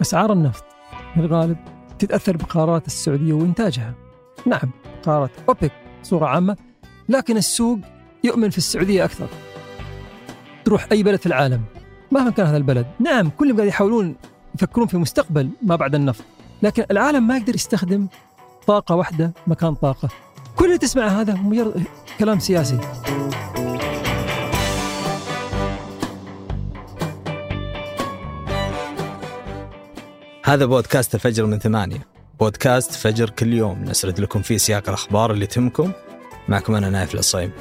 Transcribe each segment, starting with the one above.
أسعار النفط. في الغالب تتأثر بقرارات السعودية وإنتاجها. نعم قرارات أوبك صورة عامة لكن السوق يؤمن في السعودية أكثر. تروح أي بلد في العالم مهما كان هذا البلد. نعم كلهم قاعد يحاولون يفكرون في مستقبل ما بعد النفط لكن العالم ما يقدر يستخدم طاقة واحدة مكان طاقة. كل اللي تسمع هذا مجرد كلام سياسي. هذا بودكاست الفجر من ثمانية. بودكاست فجر كل يوم. نسرد لكم فيه سياق الأخبار اللي تهمكم. معكم أنا نايف العصيم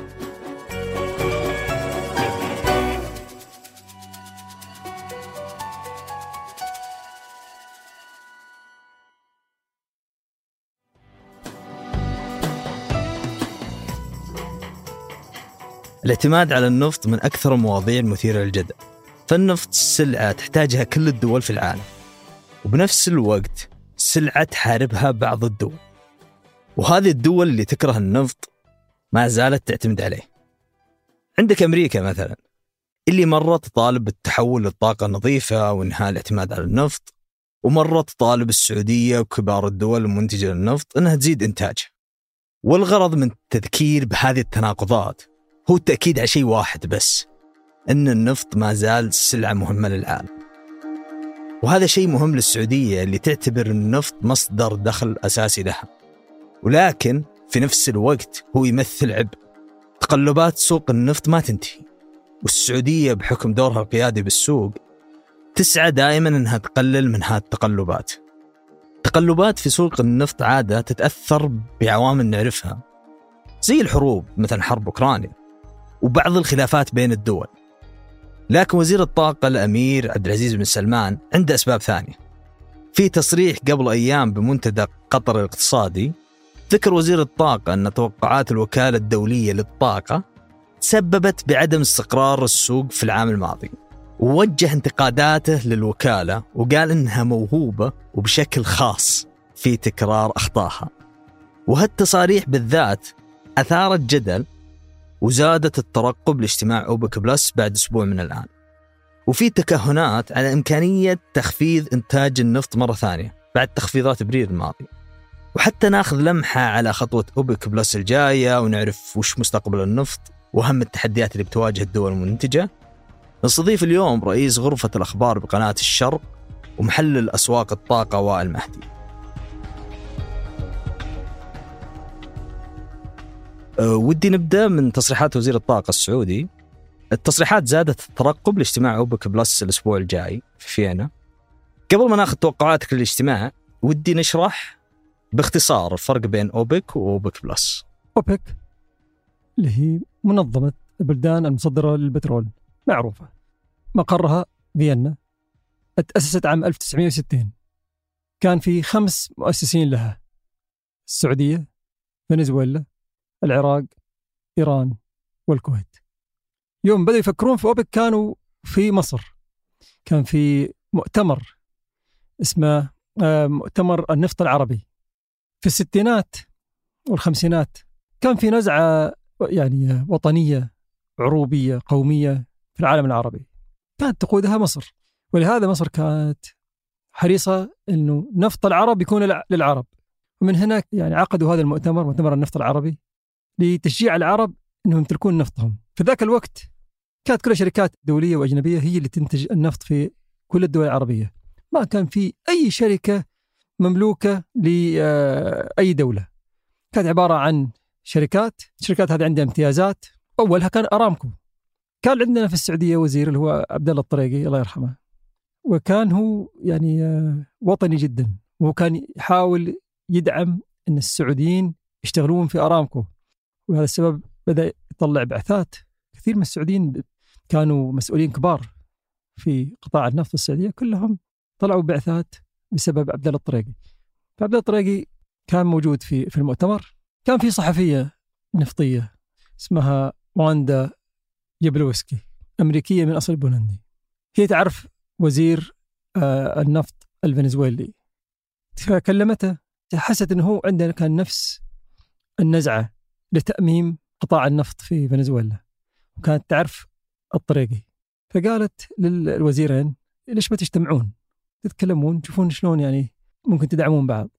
الاعتماد على النفط من أكثر المواضيع المثيرة للجدل. فالنفط سلعة تحتاجها كل الدول في العالم. وبنفس الوقت سلعة تحاربها بعض الدول. وهذه الدول اللي تكره النفط ما زالت تعتمد عليه. عندك أمريكا مثلا اللي مرة تطالب بالتحول للطاقة النظيفة وإنهاء الاعتماد على النفط ومرة تطالب السعودية وكبار الدول المنتجة للنفط أنها تزيد إنتاجها. والغرض من التذكير بهذه التناقضات هو التأكيد على شيء واحد بس أن النفط ما زال سلعة مهمة للعالم. وهذا شيء مهم للسعودية اللي تعتبر النفط مصدر دخل أساسي لها. ولكن في نفس الوقت هو يمثل عبء. تقلبات سوق النفط ما تنتهي والسعودية بحكم دورها القيادي بالسوق تسعى دائما أنها تقلل من هذه التقلبات. تقلبات في سوق النفط عادة تتأثر بعوامل نعرفها زي الحروب مثل حرب أوكرانيا وبعض الخلافات بين الدول. لكن وزير الطاقة الأمير عبد العزيز بن سلمان عنده أسباب ثانية. في تصريح قبل أيام بمنتدى قطر الاقتصادي ذكر وزير الطاقة أن توقعات الوكالة الدولية للطاقة تسببت بعدم استقرار السوق في العام الماضي. ووجه انتقاداته للوكالة وقال إنها موهوبة وبشكل خاص في تكرار أخطائها. وهالتصاريح بالذات أثارت جدل وزادت الترقب لاجتماع أوبك بلس بعد أسبوع من الآن. وفي تكهنات على إمكانية تخفيض إنتاج النفط مرة ثانية بعد تخفيضات ابريل الماضي. وحتى ناخذ لمحة على خطوة أوبك بلس الجاية ونعرف وش مستقبل النفط وأهم التحديات اللي بتواجه الدول المنتجة. نستضيف اليوم رئيس غرفة الأخبار بقناة الشرق ومحلل أسواق الطاقة وائل مهدي. ودي نبدأ من تصريحات وزير الطاقة السعودي. التصريحات زادت الترقب لاجتماع أوبك بلس الأسبوع الجاي في فيينا. قبل ما ناخذ توقعاتك للاجتماع ودي نشرح باختصار الفرق بين أوبك وأوبك بلس. أوبك اللي هي منظمة البلدان المصدرة للبترول معروفة. مقرها فيينا تأسست عام 1960 كان في خمس مؤسسين لها السعودية فنزويلا العراق إيران والكويت. يوم بدأوا يفكرون في أوبك كانوا في مصر. كان في مؤتمر اسمه آه، مؤتمر النفط العربي. في الستينات والخمسينات كان في نزعة يعني وطنية عروبية قومية في العالم العربي. كانت تقودها مصر. ولهذا مصر كانت حريصة أنه نفط العرب يكون للعرب. ومن هناك يعني عقدوا هذا المؤتمر مؤتمر النفط العربي. لتشجيع العرب إنهم يمتلكون نفطهم. في ذاك الوقت كانت كل شركات دولية وأجنبية هي اللي تنتج النفط في كل الدول العربية. ما كان في أي شركة مملوكة لاي دولة. كانت عبارة عن شركات الشركات هذه عندها امتيازات. أولها كان أرامكو. كان عندنا في السعودية وزير اللي هو عبد الله الطريقي الله يرحمه. وكان هو يعني آه، وطني جدا. وكان يحاول يدعم إن السعوديين يشتغلون في أرامكو. وهذا السبب بدأ يطلع بعثات. كثير من السعوديين كانوا مسؤولين كبار في قطاع النفط في السعودية. كلهم طلعوا بعثات بسبب عبد الله الطريقي. فعبد الله الطريقي كان موجود في في المؤتمر. كان في صحفية نفطية اسمها واندا يبلوسكي أمريكية من أصل بولندي. هي تعرف وزير آه، النفط الفنزويلي. فكلمته حست إنه هو عنده كان نفس النزعة لتأميم قطاع النفط في فنزويلا وكانت تعرف الطريقي فقالت للوزيرين ليش ما تجتمعون؟ تتكلمون تشوفون شلون يعني ممكن تدعمون بعض.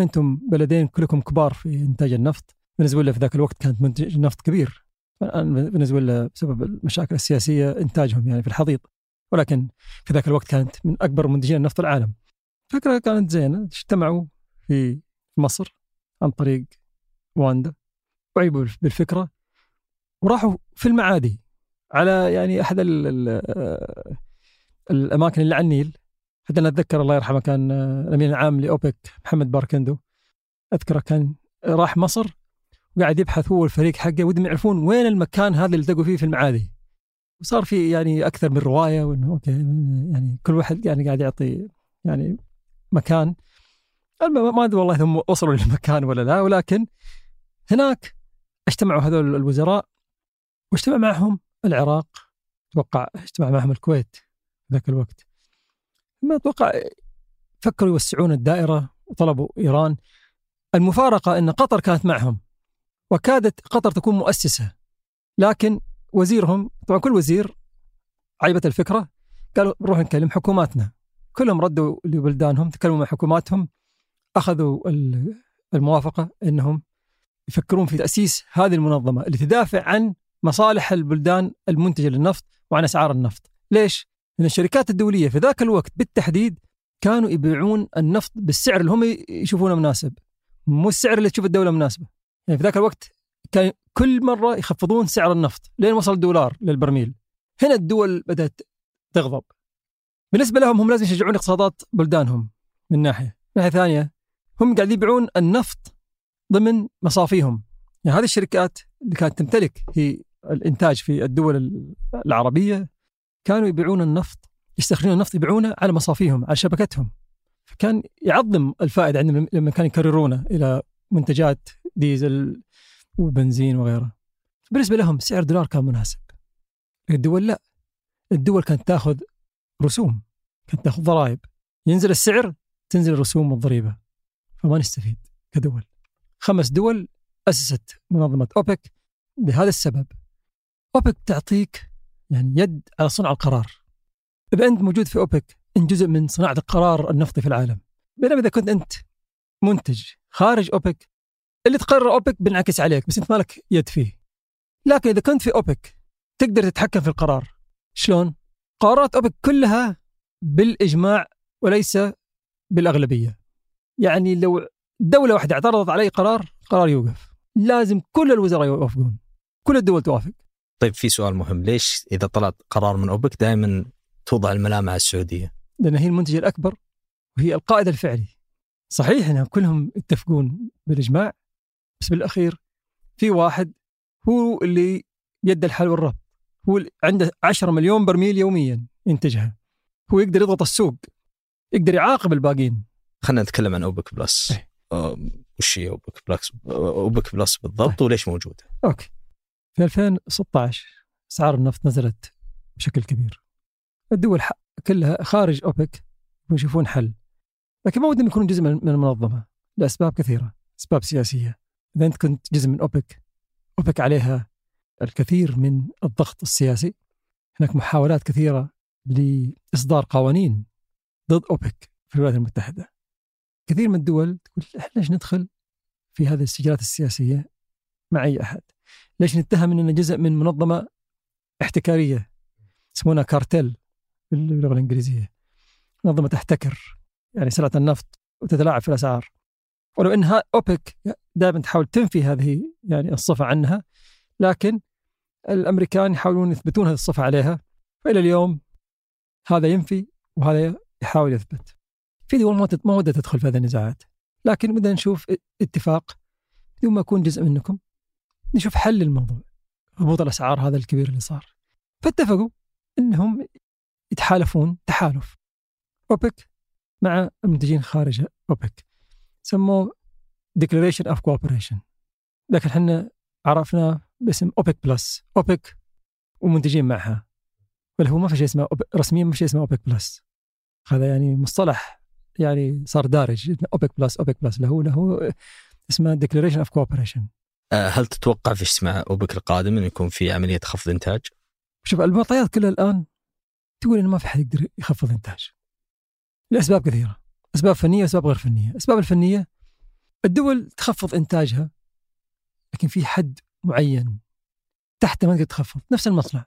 أنتم بلدين كلكم كبار في إنتاج النفط. فنزويلا في ذاك الوقت كانت منتج نفط كبير. الان فنزويلا بسبب المشاكل السياسية إنتاجهم يعني في الحضيض. ولكن في ذاك الوقت كانت من أكبر منتجين النفط العالم. فكرة كانت زينة. اجتمعوا في مصر عن طريق واندا. وعجبوا بالفكرة وراحوا في المعادي على يعني أحد الأماكن اللي على النيل. حتى أنا أتذكر الله يرحمه كان الأمين العام لأوبك محمد باركندو. أذكره كان راح مصر وقاعد يبحث هو والفريق حقه ودهم يعرفون وين المكان هذا اللي التقوا فيه في المعادي. وصار في يعني أكثر من رواية وإنه okay يعني كل واحد يعني قاعد يعطي يعني مكان. ما أدري والله هم وصلوا للمكان ولا لا ولكن هناك اجتمعوا هذول الوزراء واجتمع معهم العراق أتوقع اجتمع معهم الكويت ذاك الوقت. ما أتوقع فكروا يوسعون الدائرة وطلبوا إيران. المفارقة إن قطر كانت معهم وكادت قطر تكون مؤسسة. لكن وزيرهم طبعا كل وزير عيبت الفكرة قالوا نروح نكلم حكوماتنا. كلهم ردوا لبلدانهم تكلموا مع حكوماتهم أخذوا الموافقة إنهم يفكرون في تأسيس هذه المنظمة اللي تدافع عن مصالح البلدان المنتجة للنفط وعن أسعار النفط. ليش؟ لأن الشركات الدولية في ذاك الوقت بالتحديد كانوا يبيعون النفط بالسعر اللي هم يشوفونه مناسب مو السعر اللي تشوف الدولة مناسبة. يعني في ذاك الوقت كان كل مرة يخفضون سعر النفط لين وصل دولار للبرميل. هنا الدول بدأت تغضب. بالنسبة لهم هم لازم يشجعون اقتصادات بلدانهم من ناحية، من ناحية ثانية هم قاعدين يبيعون النفط ضمن مصافيهم. يعني هذه الشركات اللي كانت تمتلك هي الإنتاج في الدول العربية كانوا يبيعون النفط يستخرجون النفط يبيعونه على مصافيهم على شبكتهم. فكان يعظم الفائدة عندهم لما كانوا يكررونه إلى منتجات ديزل وبنزين وغيره. بالنسبة لهم سعر دولار كان مناسب. الدول لا. الدول كانت تأخذ رسوم كانت تأخذ ضرائب. ينزل السعر تنزل الرسوم والضريبه فما نستفيد كدول. خمس دول أسست منظمة أوبك لهذا السبب. أوبك تعطيك يعني يد على صنع القرار. إذا أنت موجود في أوبك أنت جزء من صناعة القرار النفطي في العالم. بينما إذا كنت أنت منتج خارج أوبك اللي تقرر أوبك بينعكس عليك بس أنت مالك يد فيه. لكن إذا كنت في أوبك تقدر تتحكم في القرار. شلون؟ قرارات أوبك كلها بالإجماع وليس بالأغلبية. يعني لو دولة واحدة اعترضت على اي قرار قرار يوقف. لازم كل الوزراء يوافقون. كل الدول توافق. طيب في سؤال مهم. ليش إذا طلع قرار من أوبك دائما توضع الملامه على السعودية؟ لأن هي المنتج الأكبر وهي القائد الفعلي. صحيح إنهم كلهم يتفقون بالإجماع بس بالأخير في واحد هو اللي بيده الحل والربط. هو عنده 10 مليون برميل يوميا ينتجها. هو يقدر يضغط السوق يقدر يعاقب الباقيين. خلينا نتكلم عن أوبك بلس. إيه. وش هي أوبك بلس أوبك بلس بالضبط وليش موجودة؟ okay. في 2016 أسعار النفط نزلت بشكل كبير. الدول كلها خارج أوبك ويشوفون حل. لكن ما ودهم يكونون جزء من المنظمة لأسباب كثيرة أسباب سياسية. إذا أنت كنت جزء من أوبك أوبك عليها الكثير من الضغط السياسي. هناك محاولات كثيرة لإصدار قوانين ضد أوبك في الولايات المتحدة. كثير من الدول تقول ليش ندخل في هذه السجلات السياسية مع أي أحد؟ ليش نتهم إننا جزء من منظمة احتكارية يسمونها كارتيل باللغة الإنجليزية؟ منظمة تحتكر يعني سلعة النفط وتتلاعب في الأسعار. ولو إنها أوبك دائما تحاول تنفي هذه يعني الصفة عنها لكن الأمريكان يحاولون يثبتون هذه الصفة عليها فإلى اليوم هذا ينفي وهذا يحاول يثبت. في دول ما ودها تدخل في هذه النزاعات. لكن بدنا نشوف اتفاق بدون ما اكون جزء منكم نشوف حل للموضوع هبوط الأسعار هذا الكبير اللي صار. فاتفقوا إنهم يتحالفون تحالف أوبك مع المنتجين خارج أوبك. سموه Declaration of Cooperation لكن إحنا عرفناه باسم أوبك بلس. أوبك ومنتجين معها. بل هو ما في شيء اسمه رسميا ما في شيء اسمه أوبك بلس. هذا يعني مصطلح يعني صار دارج. اوبك بلس اوبك بلس له له اسمه Declaration of Cooperation هل تتوقع في اجتماع أوبك القادم إنه يكون في عملية خفض إنتاج؟ شوف المعطيات كلها الآن تقول إنه ما في حد يقدر يخفض إنتاج. لأسباب كثيرة. أسباب فنية واسباب غير فنية. الاسباب الفنية الدول تخفض إنتاجها لكن في حد معين تحته ما تقدر تخفض. نفس المصنع.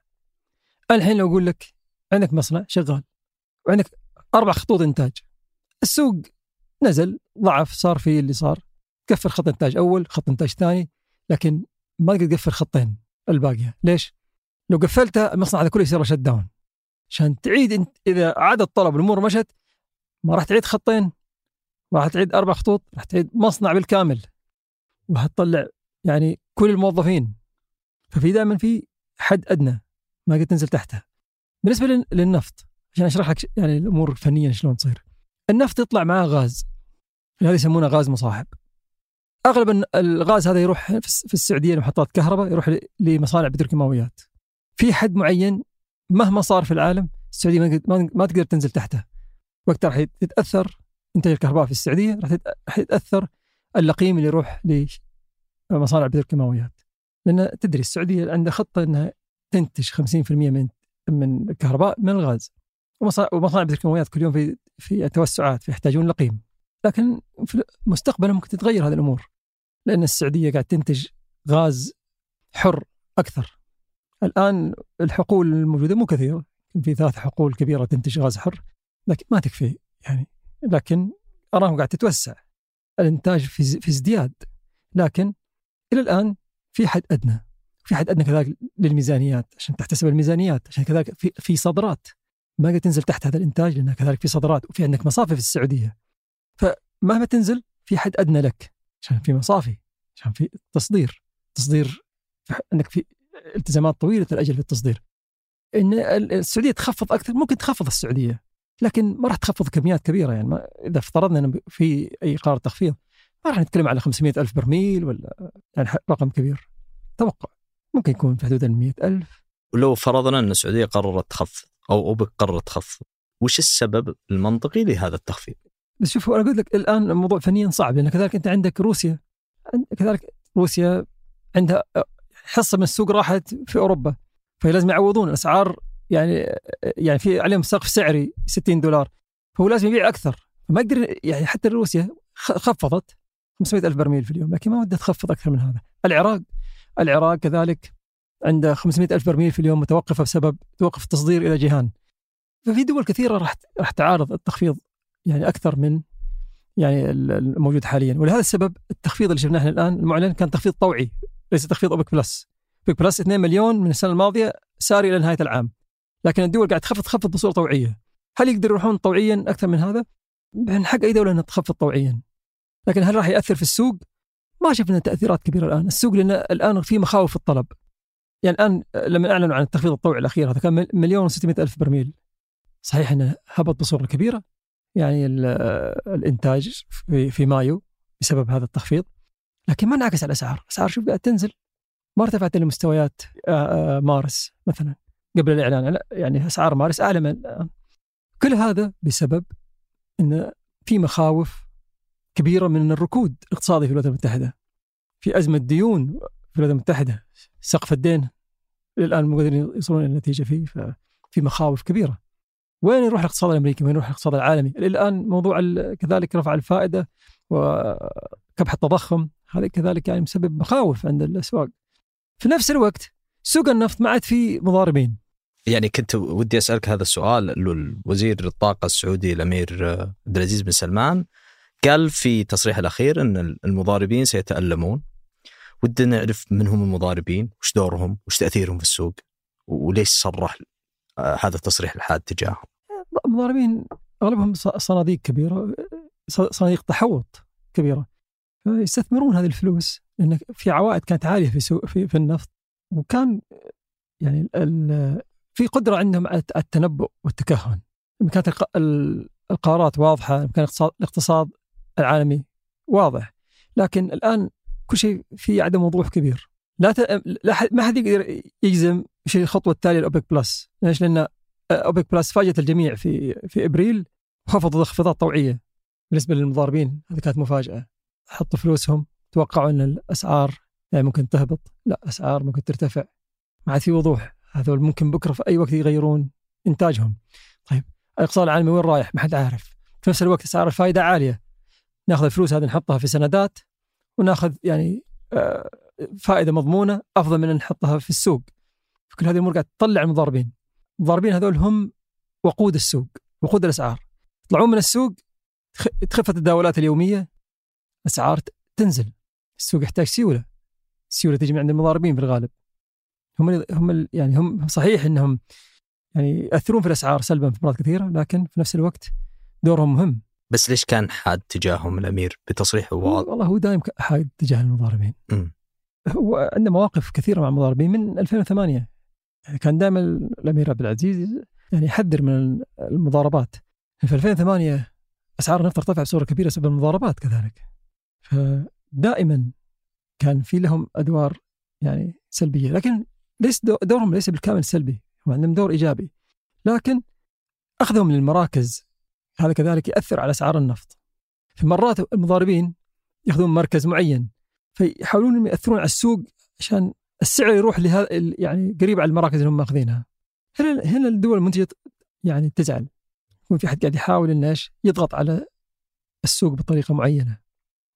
الحين لو أقول لك عندك مصنع شغال وعندك أربع خطوط إنتاج. السوق نزل ضعف صار في اللي صار. قفل خط إنتاج أول خط إنتاج ثاني لكن ما تقدر تقفل خطين الباقية. ليش؟ لو قفلتها المصنع هذا كله يصير شت داون عشان تعيد انت إذا عاد الطلب والامور مشت ما راح تعيد خطين راح تعيد أربع خطوط راح تعيد مصنع بالكامل. وهتطلع يعني كل الموظفين. ففي دائما في حد أدنى ما قد تنزل تحته. بالنسبة للنفط عشان أشرح لك يعني الأمور فنيا شلون تصير. النفط يطلع معاه غاز. هذا يسمونه غاز مصاحب. أغلب الغاز هذا يروح في السعودية لمحطات كهرباء يروح لمصانع بتروكيماويات في حد معين مهما صار في العالم السعودية ما تقدر تنزل تحته. وقتها راح يتأثر إنتاج الكهرباء في السعودية راح يتأثر اللقيم اللي يروح لمصانع البتروكيماويات لأن تدري السعودية عندها خطة إنها تنتج 50% من من الكهرباء من الغاز. ومصانع البتروكيماويات كل يوم في في توسعات فيحتاجون لقيم. لكن في المستقبل ممكن تتغير هذه الأمور لأن السعودية قاعد تنتج غاز حر أكثر. الآن الحقول الموجودة مو كثيره في ثلاث حقول كبيرة تنتج غاز حر لكن ما تكفي يعني. لكن أراهم قاعد تتوسع. الإنتاج في في ازدياد. لكن إلى الآن في حد أدنى. في حد أدنى كذلك للميزانيات عشان تحتسب الميزانيات عشان كذلك في في صادرات. ما قد تنزل تحت هذا الإنتاج لأن كذلك في صادرات وفي عندك مصافي في السعودية. فمهما تنزل في حد أدنى لك عشان في مصافي عشان في تصدير. تصدير عندك في التزامات طويلة الأجل في التصدير. إن السعودية تخفض أكثر ممكن تخفض السعودية لكن ما راح تخفض كميات كبيرة يعني. ما إذا افترضنا ان في أي قرار تخفيض ما راح نتكلم على 500 ألف برميل ولا يعني رقم كبير. توقع. ممكن يكون في حدود ال 100 ألف. ولو فرضنا أن السعودية قررت تخفض. أو أوبك قررت تخفض. وش السبب المنطقي لهذا التخفيض؟ بس شوف أنا قلت لك الآن الموضوع فنيا صعب لأن كذلك أنت عندك روسيا. كذلك روسيا عندها حصة من السوق راحت في أوروبا فلازم يعوضون الأسعار يعني يعني في عليهم سقف سعري 60 دولار فهو لازم يبيع أكثر. ما يقدر يعني حتى روسيا خفضت 500 ألف برميل في اليوم لكن ما ودها تخفض أكثر من هذا. العراق العراق كذلك عنده 500 ألف برميل في اليوم متوقفة بسبب توقف التصدير إلى جيهان ففي دول كثيرة راح راح تعارض التخفيض يعني أكثر من يعني الموجود حاليا. ولهذا السبب التخفيض اللي شفناه الآن المعلن كان تخفيض طوعي ليس تخفيض أوبك بلس. أوبك بلس 2 مليون من السنة الماضية ساري إلى نهاية العام. لكن الدول قاعد تخفض تخفض بصورة طوعية. هل يقدروا يروحون طوعيا أكثر من هذا؟ من حق أي دولة أنها تخفض طوعيا. لكن هل راح يأثر في السوق؟ ما شفنا تأثيرات كبيرة الآن، السوق لأن الآن في مخاوف الطلب. يعني الآن لما أعلنوا عن التخفيض الطوعي الأخير هذا كان مليون و600 ألف برميل. صحيح إنه هبط بصورة كبيرة. يعني الإنتاج في في مايو بسبب هذا التخفيض. لكن ما انعكس على الأسعار، الأسعار شوف قاعد تنزل. ما ارتفعت لمستويات مارس مثلا. قبل الإعلان. لا يعني أسعار مارس أعلى من. كل هذا بسبب إن في مخاوف كبيرة من الركود الاقتصادي في الولايات المتحدة. في أزمة ديون الولايات المتحدة سقف الدين الآن مو قادرين يوصلون إلى النتيجة فيه ففي مخاوف كبيرة. وين يروح الاقتصاد الأمريكي؟ وين يروح الاقتصاد العالمي؟ الآن موضوع كذلك رفع الفائدة وكبح التضخم هذا كذلك يعني مسبب مخاوف عند الأسواق. في نفس الوقت سوق النفط ما عاد فيه مضاربين. يعني كنت ودي أسألك هذا السؤال الوزير الطاقة السعودي الأمير عبد العزيز بن سلمان قال في تصريحه الأخير إن المضاربين سيتألمون. ودنا نعرف من هم المضاربين وش دورهم وش تأثيرهم في السوق وليش صرح آه، هذا التصريح الحاد تجاههم. المضاربين أغلبهم صناديق كبيرة صناديق تحوط كبيرة. يستثمرون هذه الفلوس لأن في عوائد كانت عالية في سوق في, في النفط وكان يعني في قدرة عندهم على التنبؤ والتكهن. كانت القرارات واضحة كان الاقتصاد العالمي واضح. لكن الآن كل شيء في عدم وضوح كبير. لا, ت... لا حد... ما حد يقدر يجزم إيش الخطوه التاليه لأوبك بلس ليش؟ لأن أوبك بلس فاجأت الجميع في في إبريل وخفضوا تخفيضات طوعية بالنسبة للمضاربين. هذه كانت مفاجأة. حطوا فلوسهم. توقعوا أن الأسعار يعني ممكن تهبط. لا اسعار ممكن ترتفع. ما عاد في وضوح. هذول ممكن بكرة في أي وقت يغيرون إنتاجهم. طيب الاقتصاد العالمي وين رايح؟ ما حد عارف. في نفس الوقت أسعار الفائدة عالية. ناخذ الفلوس هذه نحطها في سندات. وناخذ يعني آه، فائدة مضمونة أفضل من أن نحطها في السوق. كل هذه الأمور قاعد تطلع المضاربين المضاربين هذول هم وقود السوق وقود الأسعار. يطلعون من السوق تخف التداولات اليومية اسعار تنزل. السوق يحتاج سيولة. السيولة تجي من عند المضاربين في الغالب. هم هم يعني هم صحيح إنهم يعني ياثرون في الأسعار سلبا في مرات كثيرة لكن في نفس الوقت دورهم مهم. بس ليش كان حاد تجاههم الأمير بتصريح واضح؟ والله هو دائم حاد تجاه المضاربين. م. هو عنده مواقف كثيرة مع المضاربين من 2008 كان دائما الأمير عبد العزيز يعني يحذر من المضاربات. في 2008 أسعار النفط ارتفعت بصورة كبيرة بسبب المضاربات كذلك. فدائما كان في لهم أدوار يعني سلبية لكن ليس دورهم ليس بالكامل سلبي هم عندهم دور إيجابي لكن أخذهم من المراكز هذا كذلك ياثر على أسعار النفط. في مرات المضاربين يأخذون مركز معين فيحاولون ياثرون على السوق عشان السعر يروح لهذا يعني قريب على المراكز اللي هم ماخذينها. هنا هنا الدول المنتجة يعني تزعل. يكون في حد قاعد يحاول إنه إيش؟ يضغط على السوق بطريقة معينة.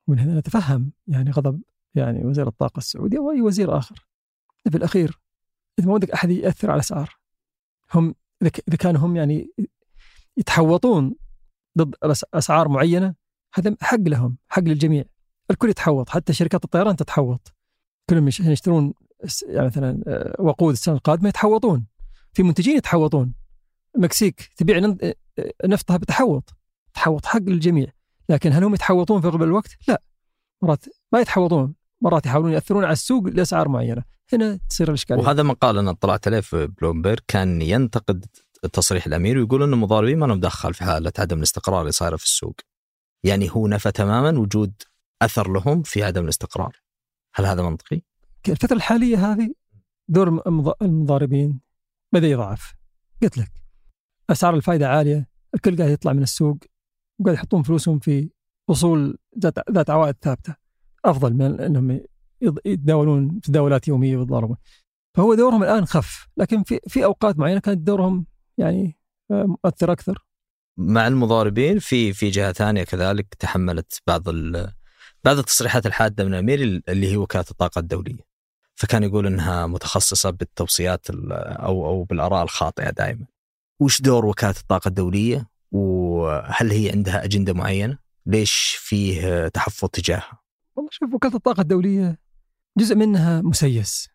ومن هنا نتفهم يعني غضب يعني وزير الطاقة السعودي أو اي وزير آخر. في الأخير إذا ما ودك أحد يأثر على الأسعار هم إذا كانوا هم يعني يتحوطون ضد أسعار معينة هذا حق لهم حق للجميع. الكل يتحوط حتى شركات الطيران تتحوط. كلهم يشترون يعني مثلا آه، وقود السنة القادمة يتحوطون. في منتجين يتحوطون. المكسيك تبيع آه، نفطها بتحوط. تحوط حق للجميع. لكن هل هم يتحوطون في اغلب الوقت؟ لا. مرات ما يتحوطون. مرات يحاولون يأثرون على السوق لأسعار معينة. هنا تصير الإشكالية. وهذا مقال أنا اطلعت عليه في بلومبرج كان ينتقد تصريح الأمير ويقول ان المضاربين ما لهم دخل في حالة عدم الاستقرار اللي صايرة في السوق. يعني هو نفى تماما وجود أثر لهم في عدم الاستقرار. هل هذا منطقي؟ الفترة الحالية هذه دور المضاربين بدا يضعف. قلت لك أسعار الفائده عالية، الكل قاعد يطلع من السوق وقاعد يحطون فلوسهم في اصول ذات ذات عوائد ثابتة أفضل من إنهم يتداولون تداولات يومية ويتضاربون. فهو دورهم الآن خف، لكن في في أوقات معينة كانت دورهم يعني آه، مؤثر أكثر. مع المضاربين في في جهة ثانية كذلك تحملت بعض بعض التصريحات الحادة من الامير اللي هي وكالة الطاقة الدولية. فكان يقول إنها متخصصة بالتوصيات أو أو بالآراء الخاطئة دائما. وش دور وكالة الطاقة الدولية؟ وهل هي عندها أجندة معينة؟ ليش فيه تحفظ تجاهها؟ والله شوف وكالة الطاقة الدولية جزء منها مسيس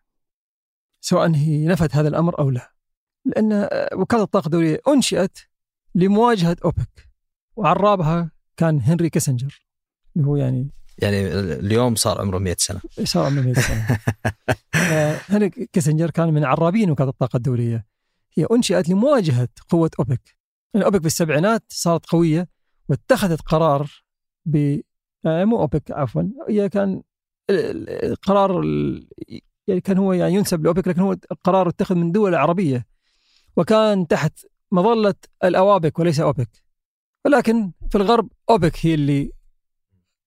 سواء هي نفت هذا الأمر أو لا. لأن وكالة الطاقة الدولية أنشئت لمواجهة أوبك. وعرابها كان هنري كيسنجر اللي هو يعني يعني اليوم صار عمره 100 سنة. صار عمره 100 سنة. هنري كيسنجر كان من عرابين وكالة الطاقة الدولية. هي أنشئت لمواجهة قوة أوبك. يعني أوبك في السبعينات صارت قوية واتخذت قرار ب يعني مو أوبك عفوا. هي كان قرار يعني كان هو يعني ينسب لأوبك لكن هو قرار اتخذ من دول عربية. وكان تحت مظلة الأوابك وليس أوبك. ولكن في الغرب أوبك هي اللي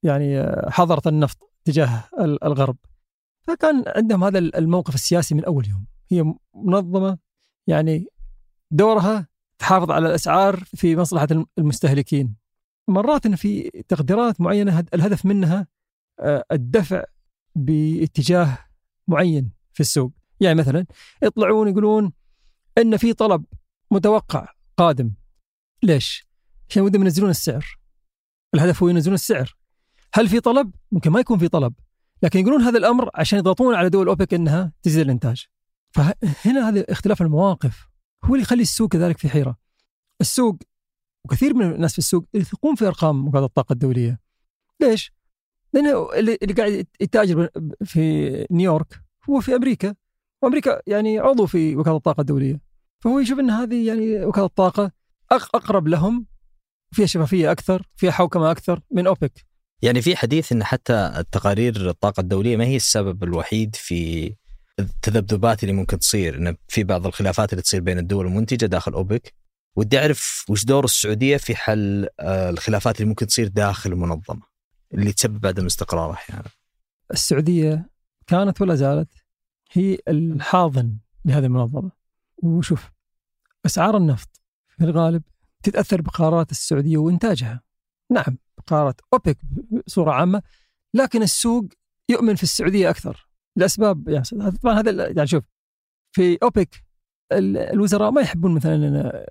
يعني حضرت النفط تجاه الغرب. فكان عندهم هذا الموقف السياسي من أول يوم. هي منظمة يعني دورها تحافظ على الأسعار في مصلحة المستهلكين. مرات في تقديرات معينة الهدف منها آه، الدفع باتجاه معين في السوق. يعني مثلا يطلعون يقولون أن في طلب متوقع قادم. ليش؟ عشان ودهم ينزلون السعر. الهدف هو ينزلون السعر. هل في طلب؟ ممكن ما يكون في طلب. لكن يقولون هذا الأمر عشان يضغطون على دول أوبك إنها تزيد الإنتاج. فهنا هذا اختلاف المواقف. هو اللي يخلي السوق كذلك في حيرة. السوق وكثير من الناس في السوق يثقون في أرقام وكاله الطاقة الدولية. ليش؟ لأنه اللي قاعد يتاجر في نيويورك هو في أمريكا. وأمريكا يعني عضو في وكالة الطاقة الدولية. فهو يشوف إن هذه يعني وكالة الطاقة أقرب لهم فيها شفافية أكثر فيها حوكمة أكثر من أوبك. يعني في حديث إن حتى التقارير الطاقة الدولية ما هي السبب الوحيد في التذبذبات اللي ممكن تصير إن في بعض الخلافات اللي تصير بين الدول المنتجة داخل أوبك. ودي أعرف وش دور السعودية في حل آه، الخلافات اللي ممكن تصير داخل المنظمة اللي تسبب عدم استقرار أحيانا. السعودية كانت ولا زالت هي الحاضن لهذه المنظمة. وشوف أسعار النفط في الغالب تتأثر بقرارات السعودية وإنتاجها. نعم قرارات أوبك بصورة عامة لكن السوق يؤمن في السعودية أكثر. لأسباب يعني طبعا هذا يعني شوف في أوبك الوزراء ما يحبون مثلا إن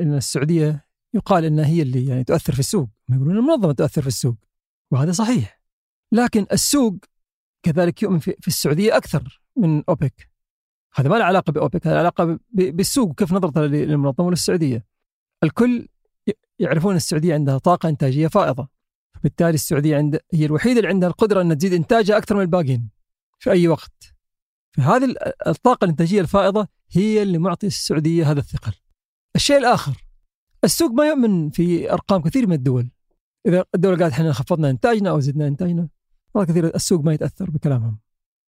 إن السعودية يقال إنها هي اللي يعني تؤثر في السوق. يقولون المنظمة تؤثر في السوق وهذا صحيح. لكن السوق كذلك يؤمن في, في السعودية أكثر. من أوبك. هذا ما له علاقة بأوبك هذا علاقة بالسوق وكيف نظرته للمنظمة وللسعوديه الكل يعرفون السعودية عندها طاقة إنتاجية فائضة فبالتالي السعودية عند هي الوحيدة اللي عندها القدرة ان تزيد إنتاجها أكثر من الباقيين في أي وقت. فهذه الطاقة الإنتاجية الفائضة هي اللي معطي السعودية هذا الثقل. الشيء الآخر السوق ما يؤمن في أرقام كثير من الدول. إذا الدولة قالت إحنا خفضنا إنتاجنا أو زدنا إنتاجنا كثير السوق ما يتأثر بكلامهم.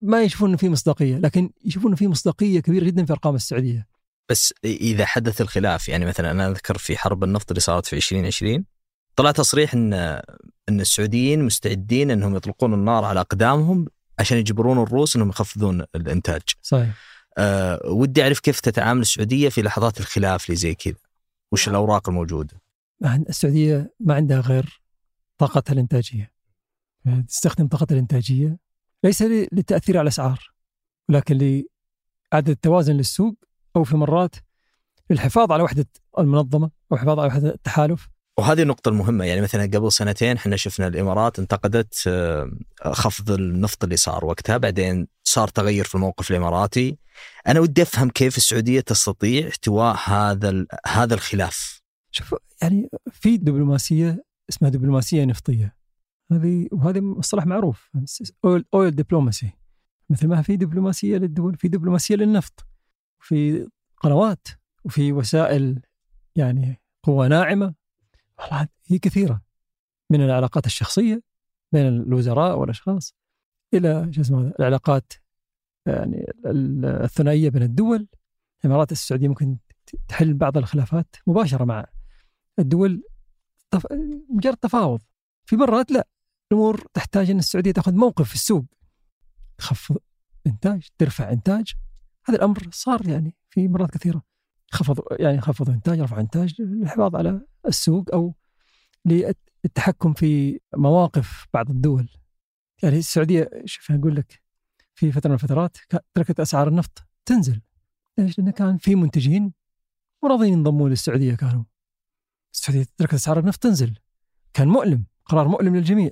ما يشوفون إنه في مصداقية لكن يشوفون إنه في مصداقية كبيرة جدا في أرقام السعودية بس إذا حدث الخلاف يعني مثلا أنا أذكر في حرب النفط اللي صارت في 2020 طلع تصريح إن إن السعوديين مستعدين إنهم يطلقون النار على أقدامهم عشان يجبرون الروس إنهم يخفضون الإنتاج. صحيح. أه ودي أعرف كيف تتعامل السعودية في لحظات الخلاف اللي زي كذا. وش الأوراق الموجودة؟ السعودية ما عندها غير طاقتها الإنتاجية. تستخدم طاقتها الإنتاجية ليس للتاثير على الأسعار ولكن لاعاده التوازن للسوق أو في مرات للحفاظ على وحدة المنظمة أو الحفاظ على وحدة التحالف. وهذه النقطة المهمة يعني مثلا قبل سنتين إحنا شفنا الإمارات انتقدت آه، خفض النفط اللي صار وقتها بعدين صار تغير في الموقف الإماراتي. أنا ودي أفهم كيف السعودية تستطيع احتواء هذا هذا الخلاف. شوف يعني في دبلوماسية اسمها دبلوماسية نفطية. هذه وهذا مصطلح معروف اويل دبلوماسي مثل ما في دبلوماسية للدول في دبلوماسية للنفط في قنوات وفي وسائل يعني قوة ناعمة. والله هي كثيرة من العلاقات الشخصية بين الوزراء والأشخاص إلى شو اسمه العلاقات يعني الثنائية بين الدول. الإمارات السعودية ممكن تحل بعض الخلافات مباشرة مع الدول مجرد تفاوض. في مرات لا. الأمور تحتاج أن السعودية تأخذ موقف في السوق. تخفض إنتاج ترفع إنتاج. هذا الأمر صار يعني في مرات كثيرة. خفضوا يعني خفضوا إنتاج رفعوا إنتاج للحفاظ على السوق أو للتحكم في مواقف بعض الدول. يعني السعودية شوف أقول لك في فترة من الفترات تركت أسعار النفط تنزل. ليش؟ لأنه كان في منتجين وراضيين ينضمون للسعودية كانوا. السعودية تركت أسعار النفط تنزل. كان مؤلم قرار مؤلم للجميع.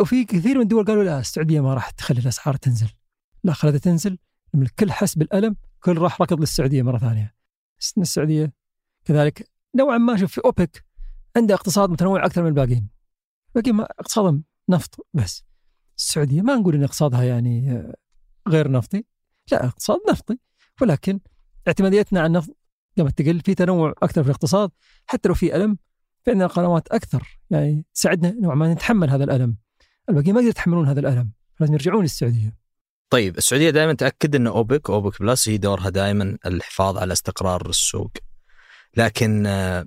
وفي كثير من الدول قالوا لا السعودية ما راح تخلي الأسعار تنزل. لا خلتها تنزل الكل حس بالالم كل راح ركض للسعودية مرة ثانية. السعودية كذلك نوعا ما شوف في أوبك عنده اقتصاد متنوع أكثر من الباقيين. باقي ما اقتصادهم نفط بس. السعودية ما نقول إن اقتصادها يعني غير نفطي. لا اقتصاد نفطي. ولكن اعتماديتنا على النفط قامت تقل. في تنوع أكثر في الاقتصاد. حتى لو في ألم فعندنا قنوات أكثر. يعني تساعدنا نوعا ما نتحمل هذا الألم. الباقيين ما يقدروا يتحملون هذا الألم. لازم يرجعون للسعوديه طيب السعودية دائما تأكد إن أوبك أوبك بلس هي دورها دائما الحفاظ على استقرار السوق. لكن آه،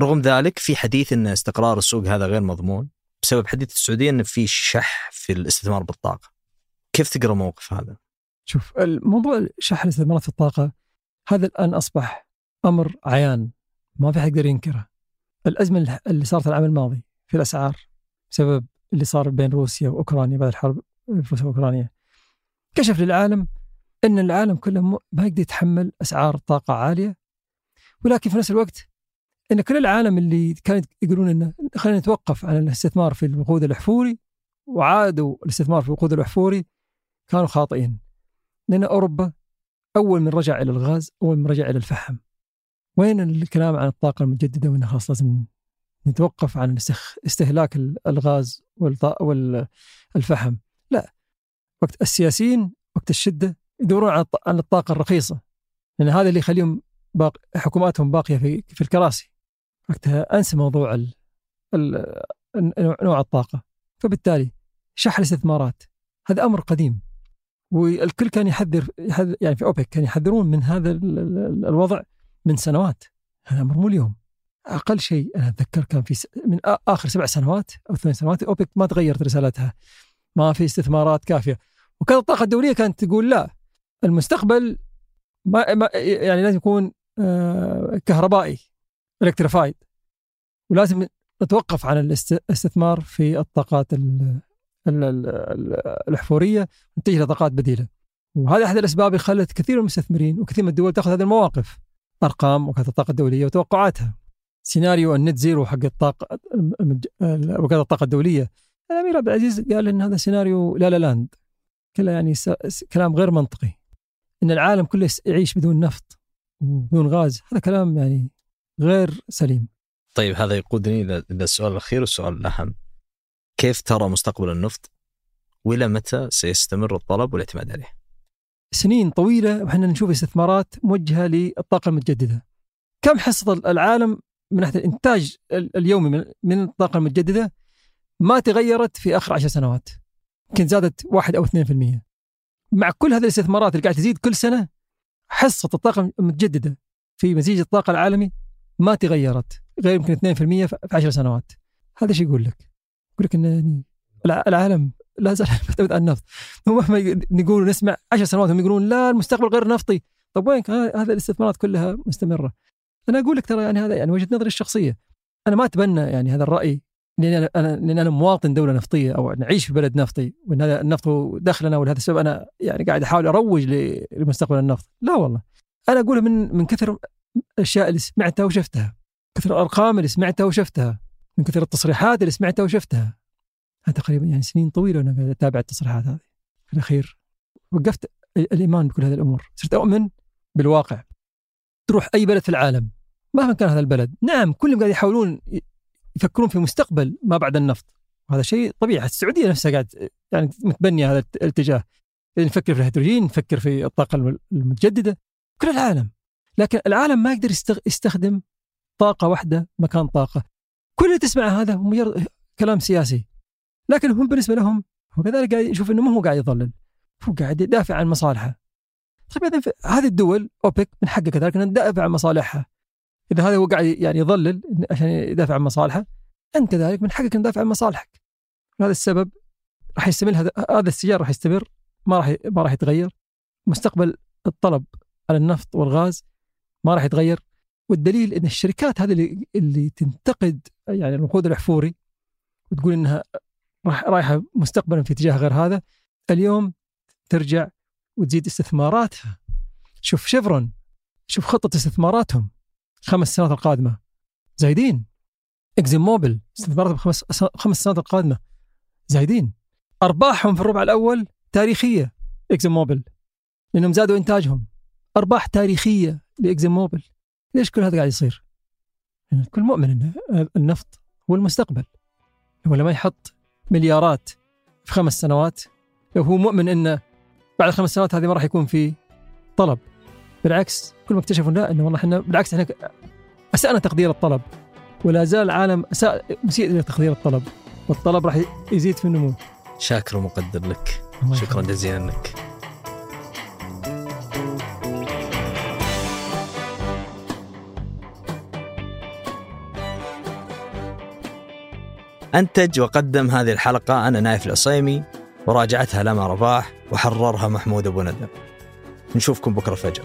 رغم ذلك في حديث إن استقرار السوق هذا غير مضمون بسبب حديث السعودية إن في شح في الاستثمار بالطاقة. كيف تقرأ موقف هذا؟ شوف الموضوع شح الاستثمارات في الطاقة هذا الآن أصبح أمر عيان ما في حد يقدر ينكره. الأزمة اللي صارت العام الماضي في الأسعار بسبب اللي صار بين روسيا وأوكرانيا بعد الحرب روسيا واوكرانيا كشف للعالم إن العالم كله ما يقدر يتحمل أسعار طاقة عالية. ولكن في نفس الوقت إن كل العالم اللي كانت يقولون انه خلينا نتوقف عن الاستثمار في الوقود الأحفوري وعادوا الاستثمار في الوقود الأحفوري كانوا خاطئين. لأن أوروبا أول من رجع إلى الغاز أول من رجع إلى الفحم. وين الكلام عن الطاقة المتجددة وانه خلاص لازم نتوقف عن استهلاك الغاز والفحم. لا وقت السياسيين وقت الشدة يدورون عن الطاقة الرخيصة. لأن هذا اللي يخليهم باق حكوماتهم باقية في في الكراسي. وقتها أنسى موضوع ال ال نوع الطاقة. فبالتالي شح الاستثمارات. هذا أمر قديم. والكل كان يحذر, يحذر يعني في أوبك كان يحذرون من هذا الوضع من سنوات. هذا أمر مو اليوم. أقل شيء أنا أتذكر كان في من آخر سبع سنوات أو ثمان سنوات أوبك ما تغيرت رسالتها ما في استثمارات كافية وكانت الطاقة الدولية كانت تقول لا المستقبل ما يعني لازم يكون كهربائي الكتريفايد ولازم نتوقف عن الاستثمار في الطاقات الأحفورية ونتجه لطاقات بديلة. وهذا أحد الأسباب اللي خلت كثير من المستثمرين وكثير من الدول تأخذ هذه المواقف. أرقام وكاله الطاقة الدولية وتوقعاتها. سيناريو ال net zero حق الطاقة وكاله الطاقة الدولية. الأمير عبد العزيز قال إن هذا سيناريو La La Land. كله يعني كلام غير منطقي. إن العالم كله يعيش بدون نفط وبدون غاز هذا كلام يعني غير سليم. طيب هذا يقودني إلى السؤال الأخير والسؤال الأهم. كيف ترى مستقبل النفط؟ وإلى متى سيستمر الطلب والاعتماد عليه؟ سنين طويلة وحنا نشوف استثمارات موجهة للطاقة المتجددة. كم حصه العالم من ناحية الإنتاج اليومي من الطاقة المتجددة ما تغيرت في آخر عشر سنوات. يمكن زادت 1 أو 2%. مع كل هذه الاستثمارات اللي قاعد تزيد كل سنة حصة الطاقة المتجددة في مزيج الطاقة العالمي ما تغيرت غير يمكن 2% في 10 سنوات. هذا إيش يقول لك؟ يقول لك انه يعني العالم لا زال معتمد على النفط مهما نقول نسمع 10 سنوات هم يقولون لا المستقبل غير نفطي طيب وين هذا الاستثمارات كلها مستمرة أنا أقول لك ترى يعني هذا يعني وجهة نظري الشخصية. أنا ما أتبنى يعني هذا الرأي لاني أنا أنا لأن أنا مواطن دولة نفطية أو نعيش في بلد نفطي وإن هذا النفط هو دخلنا ولهذا السبب أنا يعني قاعد أحاول أروج لمستقبل النفط. لا والله. أنا اقولها من من كثر الأشياء اللي سمعتها وشفتها كثر الأرقام اللي سمعتها وشفتها من كثر التصريحات اللي سمعتها وشفتها. تقريبا يعني سنين طويلة وأنا قاعد أتابع التصريحات هذه. في الأخير وقفت الإيمان بكل هذه الأمور. صرت أؤمن بالواقع. تروح أي بلد في العالم مهما كان هذا البلد. نعم كلهم قاعد يحاولون يفكرون في مستقبل ما بعد النفط. وهذا شيء طبيعي. السعودية نفسها قاعد يعني متبنية هذا الاتجاه. نفكر في الهيدروجين نفكر في الطاقة المتجددة. كل العالم. لكن العالم ما يقدر يستخدم طاقة واحدة مكان طاقة. كل اللي تسمعه هذا هو مجرد كلام سياسي. لكن هم بالنسبة لهم هو كذلك قاعد يشوف إنه ما هو قاعد يضلل. هو قاعد يدافع عن مصالحه. طيب اذا هذه الدول أوبك من حقها كذلك ان تدافع عن مصالحها. إذا هذا هو قاعد يعني يضلل عشان يدافع عن مصالحه أنت كذلك من حقك إن تدافع عن مصالحك. لهذا السبب راح يستمر هذا هذا السيار راح يستمر ما راح ما راح يتغير. مستقبل الطلب على النفط والغاز ما راح يتغير. والدليل إن الشركات هذه اللي, اللي تنتقد يعني الوقود الاحفوري وتقول إنها راح رايحة مستقبلا في اتجاه غير هذا اليوم ترجع وتزيد استثماراتها. شوف شيفرون شوف خطة استثماراتهم. خمس سنوات القادمة. زايدين. إكزيم موبل. استثماراتهم خمس خمس سنوات القادمة. زايدين. أرباحهم في الربع الأول تاريخية اكزيم موبل. لأنهم زادوا إنتاجهم. أرباح تاريخية لإكزيم موبل. ليش كل هذا قاعد يصير؟ يعني الكل مؤمن ان النفط هو المستقبل. ولا ما يحط مليارات في خمس سنوات لو هو مؤمن إنه بعد خمس سنوات هذه ما راح يكون في طلب. بالعكس كل ما اكتشفوا لا إنه والله إحنا بالعكس إحنا أسأنا تقدير الطلب ولا زال العالم أساء مسيء إلى تقدير الطلب والطلب راح يزيد في النمو. شاكر ومقدر لك. شكرا جزيلا لك. أنتج وقدم هذه الحلقة أنا نايف العصيمي وراجعتها لما رباح وحررها محمود أبو ندى. نشوفكم بكرة فجر